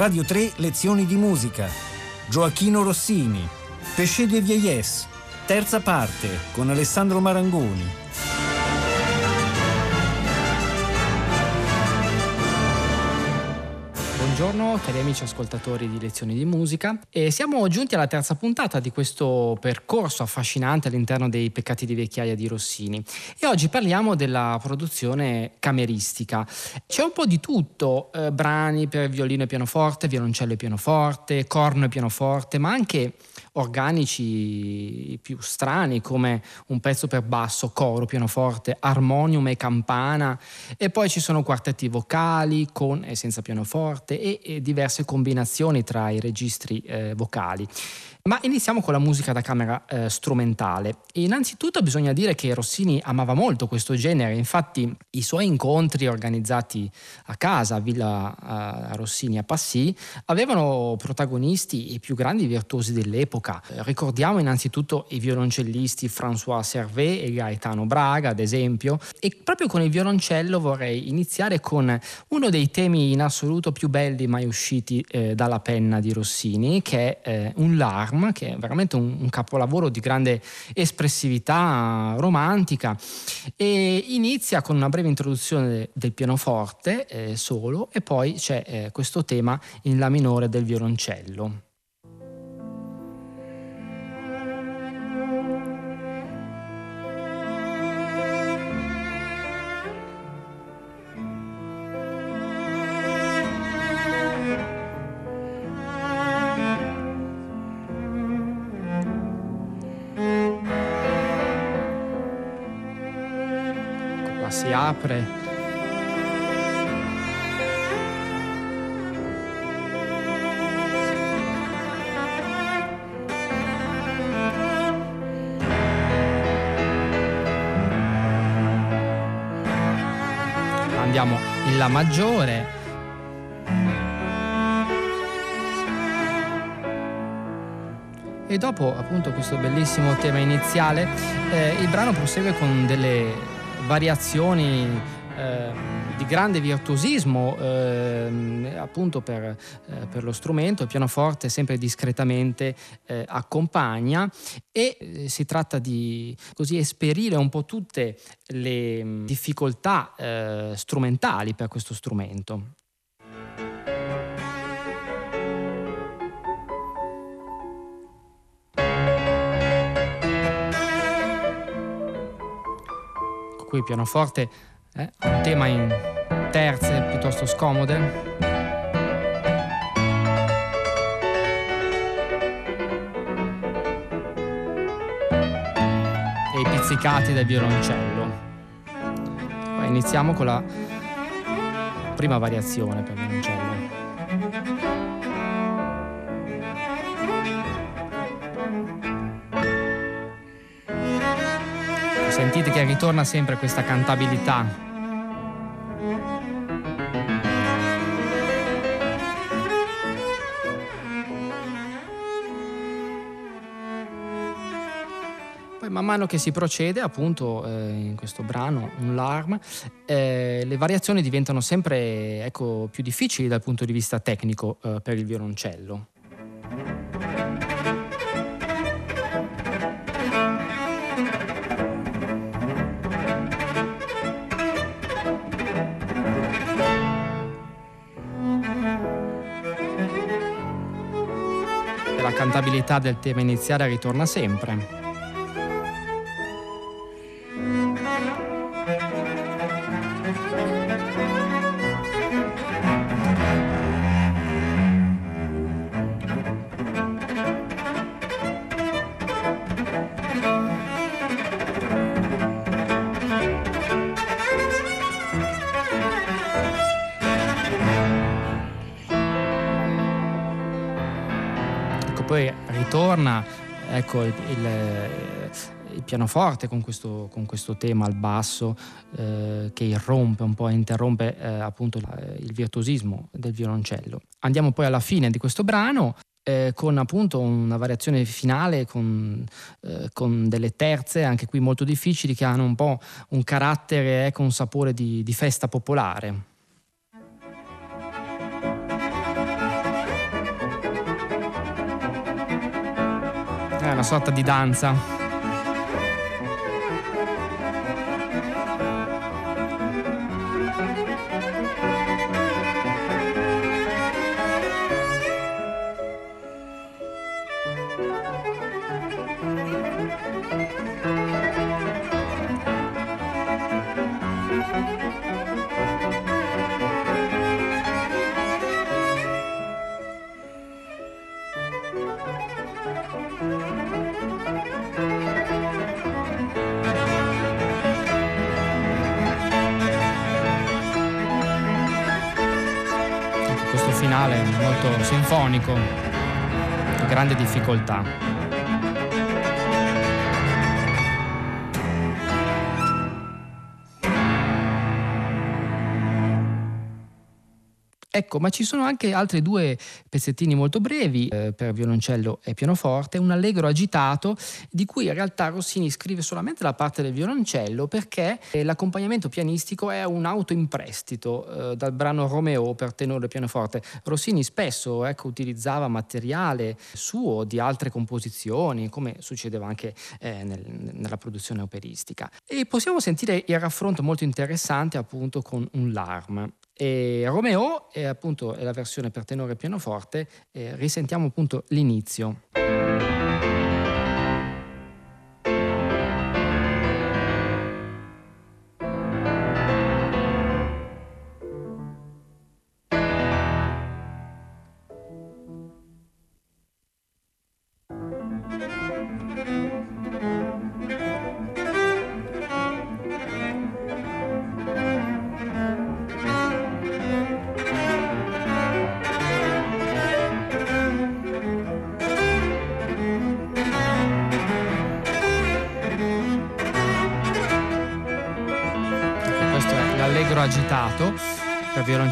Radio 3 Lezioni di musica. Gioacchino Rossini. Pesce de Vieillesse. Terza parte con Alessandro Marangoni. Buongiorno cari amici ascoltatori di lezioni di musica e siamo giunti alla terza puntata di questo percorso affascinante all'interno dei peccati di vecchiaia di Rossini e oggi parliamo della produzione cameristica. C'è un po' di tutto, eh, brani per violino e pianoforte, violoncello e pianoforte, corno e pianoforte, ma anche organici più strani come un pezzo per basso, coro, pianoforte, armonium e campana e poi ci sono quartetti vocali con e senza pianoforte e, e diverse combinazioni tra i registri eh, vocali. Ma iniziamo con la musica da camera eh, strumentale. Innanzitutto bisogna dire che Rossini amava molto questo genere, infatti i suoi incontri organizzati a casa, a Villa a Rossini a Passy, avevano protagonisti i più grandi virtuosi dell'epoca. Ricordiamo innanzitutto i violoncellisti François Servet e Gaetano Braga, ad esempio, e proprio con il violoncello vorrei iniziare con uno dei temi in assoluto più belli mai usciti eh, dalla penna di Rossini, che è eh, un lar Charm, che è veramente un, un capolavoro di grande espressività romantica, e inizia con una breve introduzione del pianoforte eh, solo e poi c'è eh, questo tema in La minore del violoncello. Si apre. Andiamo in La maggiore. E dopo appunto questo bellissimo tema iniziale, eh, il brano prosegue con delle variazioni eh, di grande virtuosismo eh, appunto per, eh, per, lo strumento, il pianoforte sempre discretamente eh, accompagna e eh, si tratta di così esperire un po' tutte le mm, difficoltà eh, strumentali per questo strumento. Qui pianoforte eh, un tema in terze piuttosto scomode. E pizzicati del violoncello. Poi iniziamo con la prima variazione per violoncello. Sentite che ritorna sempre questa cantabilità. Man mano che si procede, appunto, eh, in questo brano, un larm, eh, le variazioni diventano sempre ecco, più difficili dal punto di vista tecnico eh, per il violoncello. Cantabilità del tema iniziale ritorna sempre. Ritorna ecco, il, il, il pianoforte con questo, con questo, tema al basso eh, che irrompe un po', interrompe eh, appunto il virtuosismo del violoncello. Andiamo poi alla fine di questo brano eh, con appunto una variazione finale con, eh, con, delle terze, anche qui molto difficili, che hanno un po' un carattere, ecco, un sapore di, di festa popolare. Una sorta di danza. Molto sinfonico, grande difficoltà. Ecco, ma ci sono anche altri due pezzettini molto brevi eh, per violoncello e pianoforte, un allegro agitato di cui in realtà Rossini scrive solamente la parte del violoncello perché eh, l'accompagnamento pianistico è un auto in prestito eh, dal brano Romeo per tenore e pianoforte. Rossini spesso ecco, utilizzava materiale suo di altre composizioni, come succedeva anche eh, nel, nella produzione operistica. E possiamo sentire il raffronto molto interessante appunto con un larm. E Romeo è appunto è la versione per tenore e pianoforte, eh, risentiamo appunto l'inizio.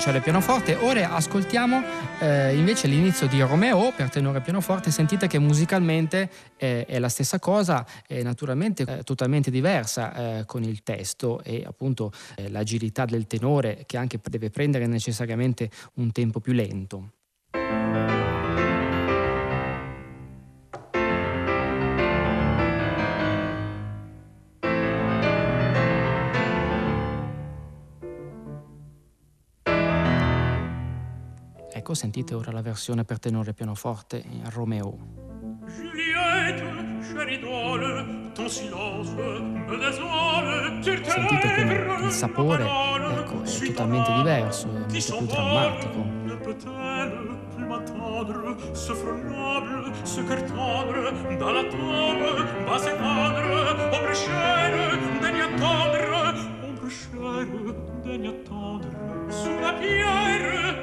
Violoncello e pianoforte. Ora ascoltiamo eh, invece l'inizio di Romeo per tenore e pianoforte. Sentite che musicalmente eh, è la stessa cosa, è naturalmente eh, totalmente diversa eh, con il testo e appunto eh, l'agilità del tenore che anche deve prendere necessariamente un tempo più lento. Ecco, sentite ora la versione per tenore e pianoforte Romeo. Sentite come il sapore ecco, è totalmente diverso, è molto più drammatico. se frôlable, se cartendre, dans la tombe, bas s'étendre, ombre chère, daigne attendre, ombre chère, daigne attendre.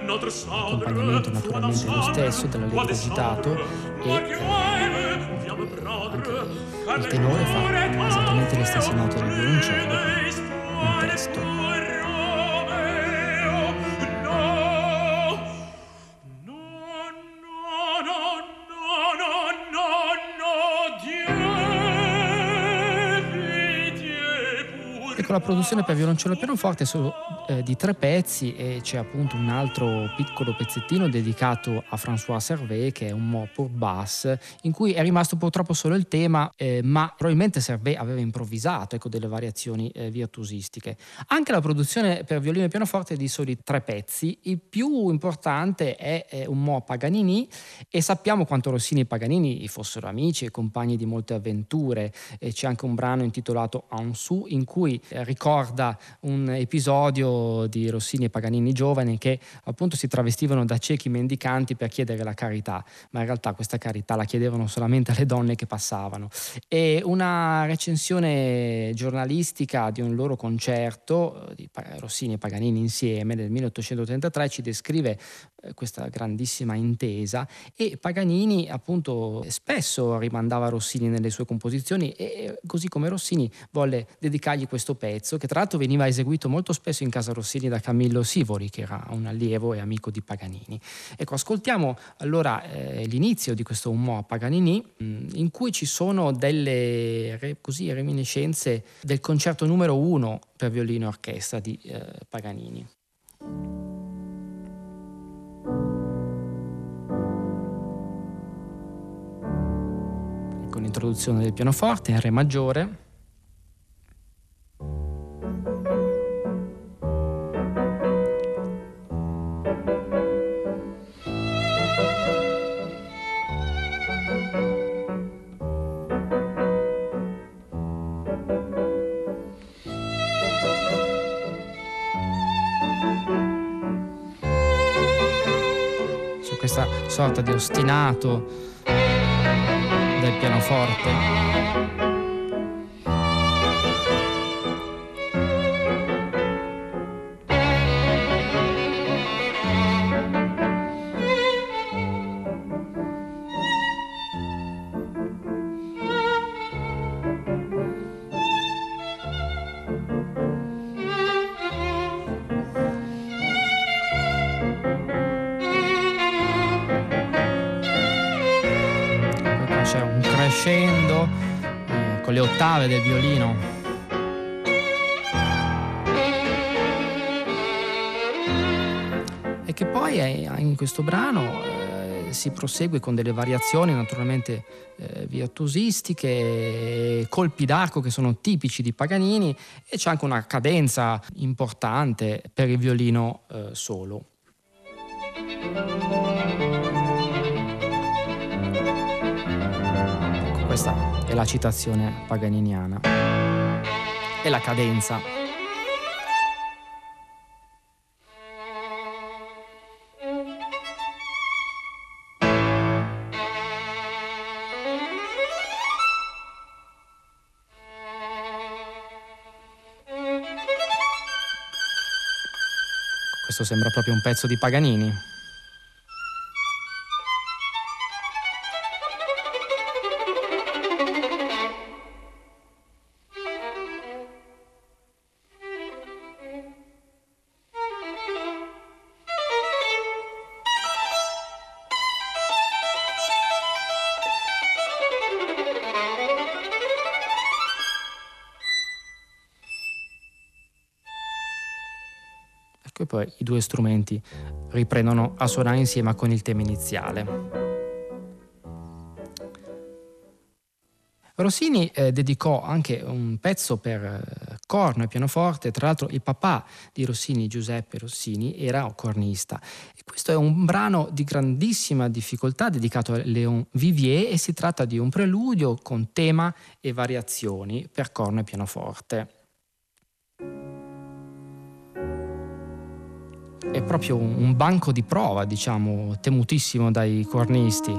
L'accompagnamento naturalmente lo stesso dell'allegro agitato e eh, il tenore fa esattamente le stesse note del violoncello in testo. Ecco, la produzione per violoncello e pianoforte è solo eh, di tre pezzi e c'è appunto un altro piccolo pezzettino dedicato a François Servet che è un mot pour basse in cui è rimasto purtroppo solo il tema eh, ma probabilmente Servet aveva improvvisato ecco, delle variazioni eh, virtuosistiche. Anche la produzione per violino e pianoforte è di soli tre pezzi, il più importante è, è un mot Paganini e sappiamo quanto Rossini e Paganini fossero amici e compagni di molte avventure e c'è anche un brano intitolato Ansu in cui eh, ricorda un episodio di Rossini e Paganini giovani che appunto si travestivano da ciechi mendicanti per chiedere la carità, ma in realtà questa carità la chiedevano solamente alle donne che passavano. E una recensione giornalistica di un loro concerto di Rossini e Paganini insieme nel 1833 ci descrive eh, questa grandissima intesa e Paganini appunto spesso rimandava Rossini nelle sue composizioni e così come Rossini volle dedicargli questo pezzo che tra l'altro veniva eseguito molto spesso in casa Rossini da Camillo Sivori che era un allievo e amico di Paganini. Ecco, ascoltiamo allora eh, l'inizio di questo Un a Paganini mm, in cui ci sono delle così, reminiscenze del concerto numero uno per violino e orchestra di eh, Paganini. Introduzione del pianoforte in Re maggiore. questa sorta di ostinato del pianoforte. Crescendo eh, con le ottave del violino. E che poi è, in questo brano eh, si prosegue con delle variazioni naturalmente eh, virtuosistiche, colpi d'arco che sono tipici di Paganini e c'è anche una cadenza importante per il violino eh, solo. Questa è la citazione paganiniana. E la cadenza. Questo sembra proprio un pezzo di Paganini. E poi i due strumenti riprendono a suonare insieme con il tema iniziale. Rossini eh, dedicò anche un pezzo per eh, corno e pianoforte, tra l'altro il papà di Rossini, Giuseppe Rossini, era cornista. E questo è un brano di grandissima difficoltà dedicato a Léon Vivier e si tratta di un preludio con tema e variazioni per corno e pianoforte. È proprio un banco di prova, diciamo, temutissimo dai cornisti.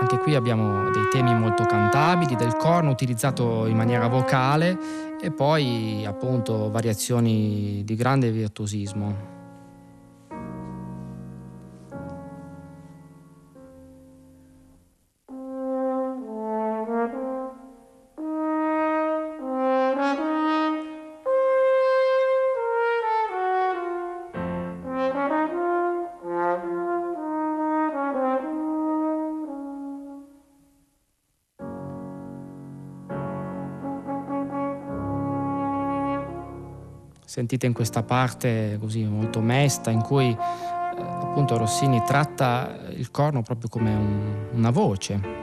Anche qui abbiamo dei temi molto cantabili, del corno utilizzato in maniera vocale e poi appunto variazioni di grande virtuosismo. Sentite in questa parte così molto mesta in cui eh, appunto Rossini tratta il corno proprio come un, una voce.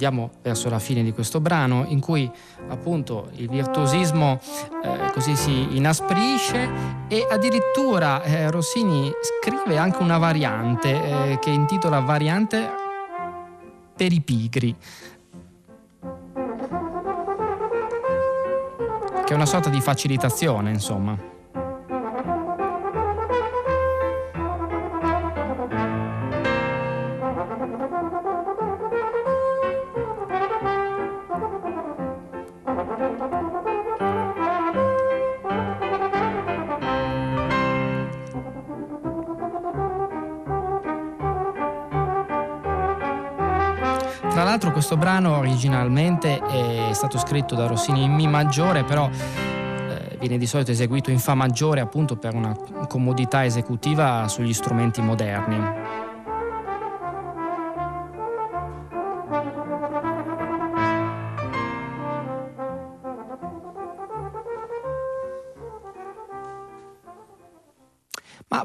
Andiamo verso la fine di questo brano in cui appunto il virtuosismo eh, così si inasprisce e addirittura eh, Rossini scrive anche una variante eh, che intitola Variante per i pigri. Che è una sorta di facilitazione, insomma. Tra l'altro questo brano originalmente è stato scritto da Rossini in Mi maggiore, però eh, viene di solito eseguito in Fa maggiore appunto per una comodità esecutiva sugli strumenti moderni.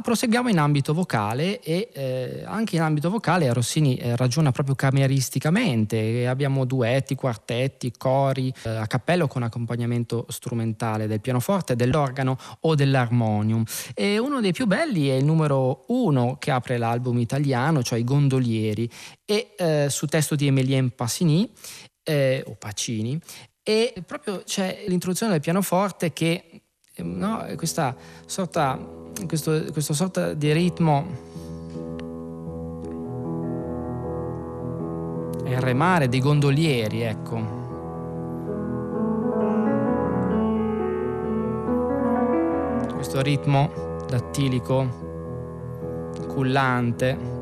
Proseguiamo in ambito vocale e eh, anche in ambito vocale Rossini eh, ragiona proprio cameristicamente, abbiamo duetti, quartetti, cori, eh, a cappello con accompagnamento strumentale del pianoforte, dell'organo o dell'armonium. E uno dei più belli è il numero uno che apre l'album italiano, cioè I Gondolieri, e eh, su testo di Emilien Passini eh, o Pacini e proprio c'è l'introduzione del pianoforte che no, questa sorta, questo, questo sorta di ritmo il remare dei gondolieri, ecco. Questo ritmo dattilico, cullante.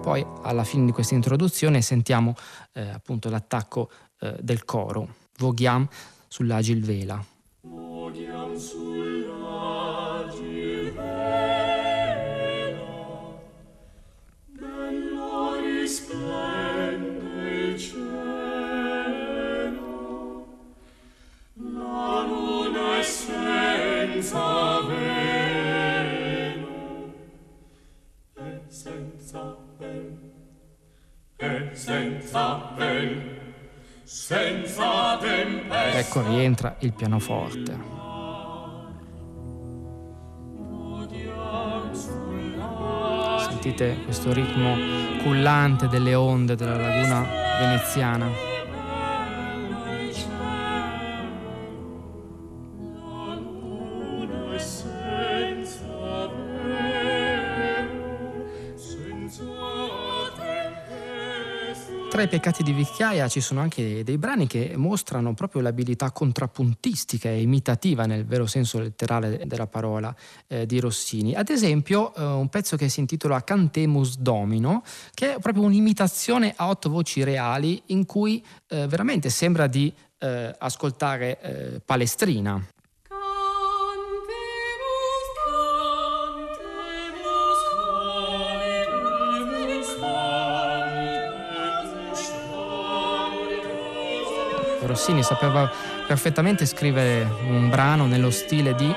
Poi alla fine di questa introduzione sentiamo eh, appunto l'attacco eh, del coro. Voghiam sull'agil vela. Senza senza e senza bel, senza tempesta. Ecco rientra il pianoforte. Sentite questo ritmo cullante delle onde della laguna veneziana. Tra i peccati di vecchiaia ci sono anche dei brani che mostrano proprio l'abilità contrappuntistica e imitativa nel vero senso letterale della parola eh, di Rossini. Ad esempio eh, un pezzo che si intitola Cantemus Domino, che è proprio un'imitazione a otto voci reali in cui eh, veramente sembra di eh, ascoltare eh, Palestrina. Rossini sapeva perfettamente scrivere un brano nello stile di...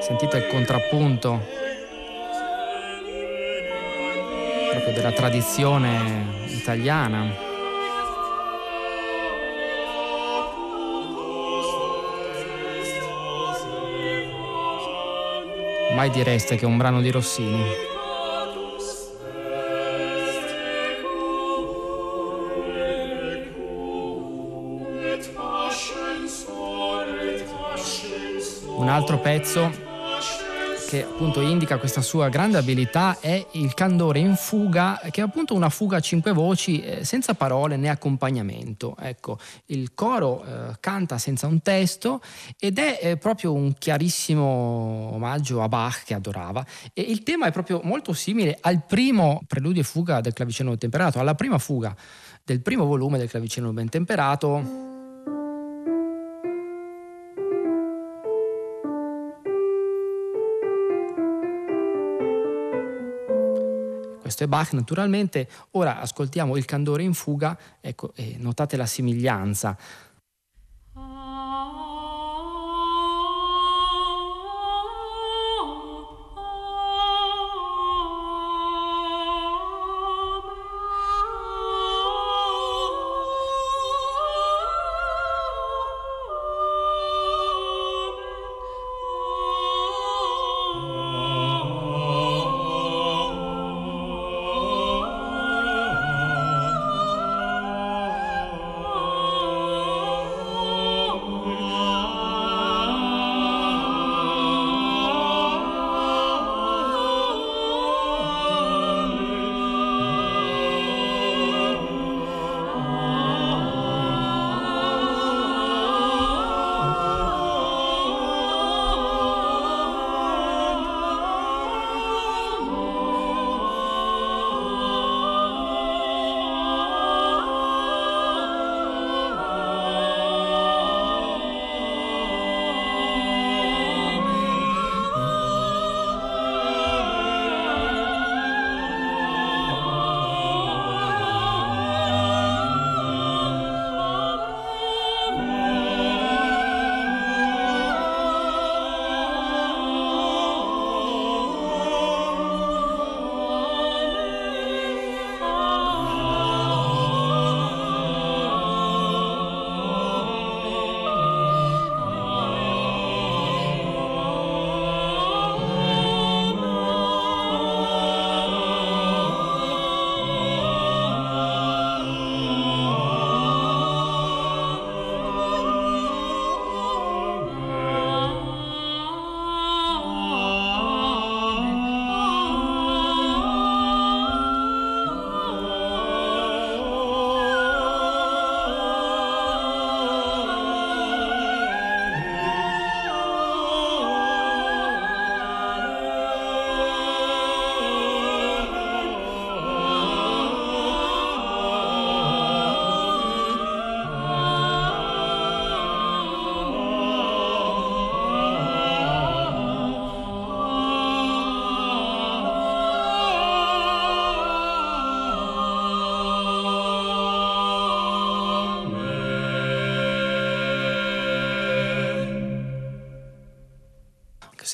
Sentite il contrappunto proprio della tradizione italiana. Mai direste che è un brano di Rossini. Altro pezzo che appunto indica questa sua grande abilità è il candore in fuga, che è appunto una fuga a cinque voci eh, senza parole né accompagnamento. Ecco, il coro eh, canta senza un testo ed è eh, proprio un chiarissimo omaggio a Bach che adorava. E il tema è proprio molto simile al primo preludio e fuga del claviceno temperato, alla prima fuga del primo volume del claviceno ben temperato questo è Bach naturalmente. Ora ascoltiamo il candore in fuga, ecco, eh, notate la somiglianza.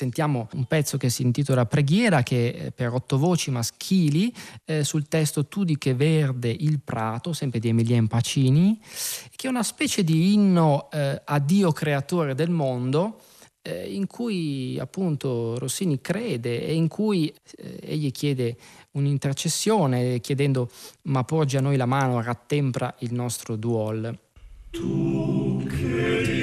sentiamo un pezzo che si intitola Preghiera, che eh, per otto voci maschili, eh, sul testo Tu di che verde il prato, sempre di Emilien Pacini, che è una specie di inno eh, a Dio creatore del mondo, eh, in cui appunto Rossini crede e in cui eh, egli chiede un'intercessione chiedendo ma porgi a noi la mano, rattempra il nostro duol. Tu che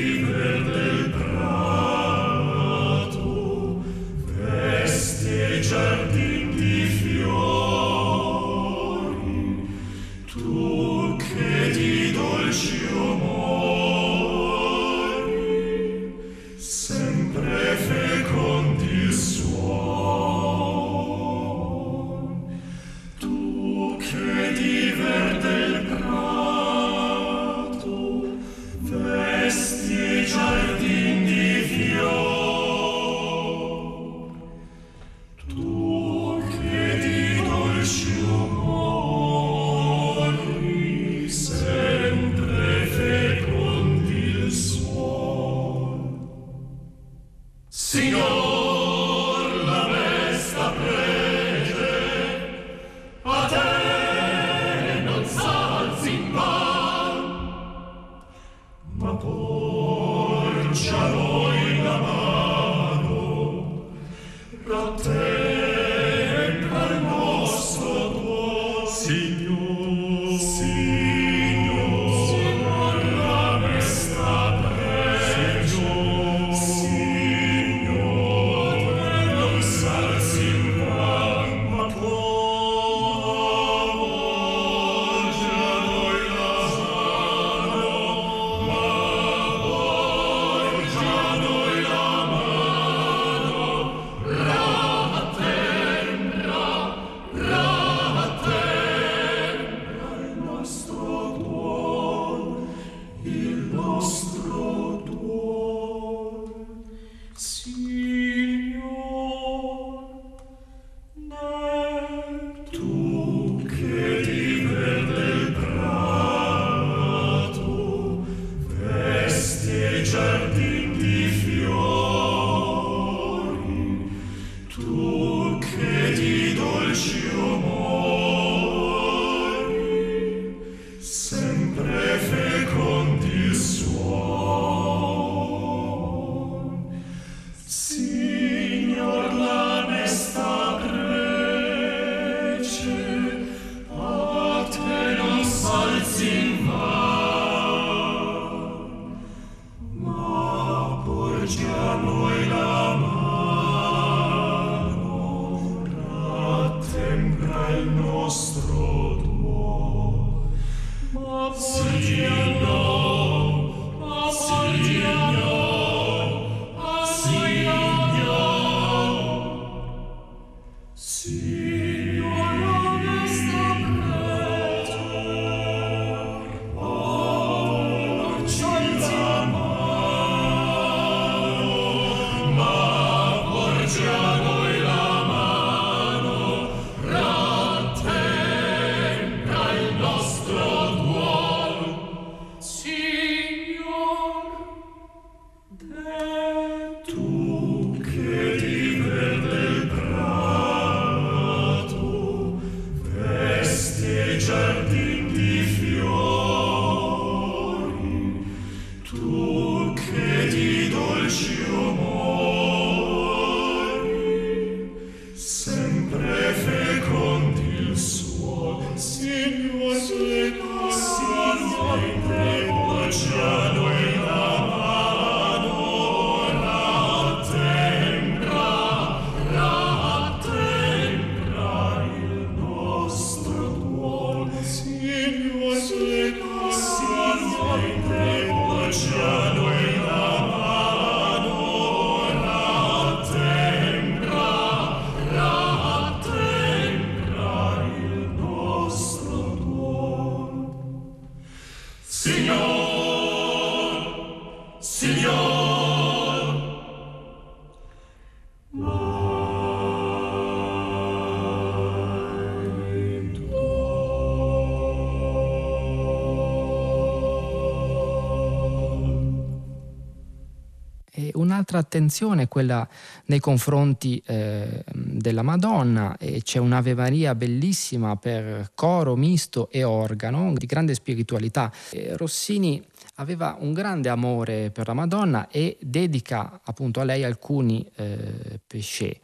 un'altra attenzione quella nei confronti eh, della Madonna e c'è un'Ave Maria bellissima per coro misto e organo di grande spiritualità. E Rossini aveva un grande amore per la Madonna e dedica appunto a lei alcuni eh, pesce.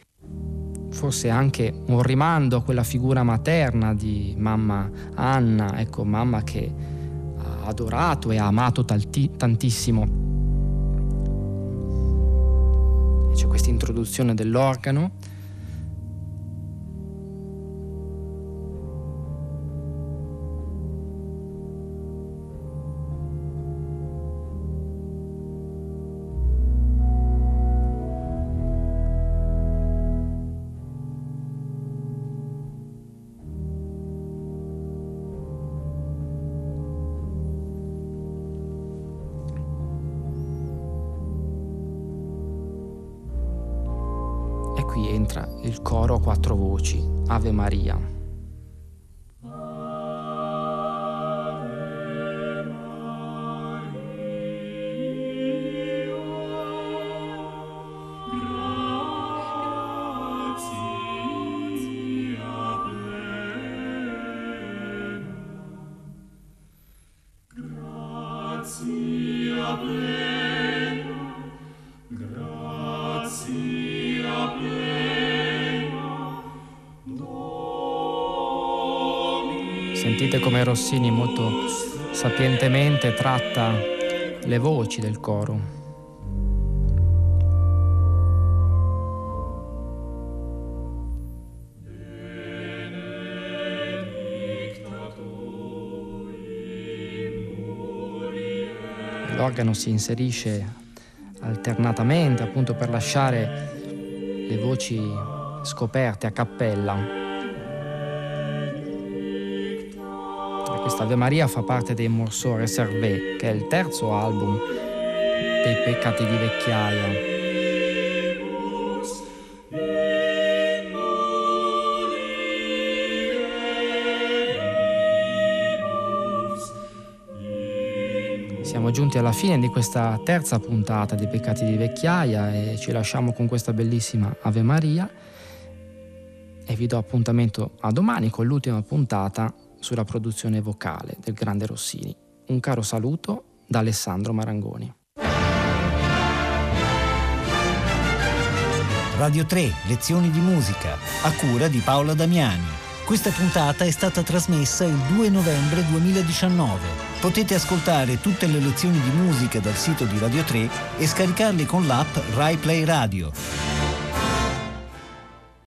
Forse anche un rimando a quella figura materna di mamma Anna, ecco, mamma che ha adorato e ha amato tanti, tantissimo questa introduzione dell'organo voci, Ave Maria. Rossini molto sapientemente tratta le voci del coro. L'organo si inserisce alternatamente appunto per lasciare le voci scoperte a cappella. Questa Ave Maria fa parte dei Morceaux Reservé, che è il terzo album dei Peccati di Vecchiaia. Siamo giunti alla fine di questa terza puntata dei Peccati di Vecchiaia e ci lasciamo con questa bellissima Ave Maria e vi do appuntamento a domani con l'ultima puntata sulla produzione vocale del grande Rossini. Un caro saluto da Alessandro Marangoni. Radio 3, lezioni di musica, a cura di Paola Damiani. Questa puntata è stata trasmessa il 2 novembre 2019. Potete ascoltare tutte le lezioni di musica dal sito di Radio 3 e scaricarle con l'app RaiPlay Radio.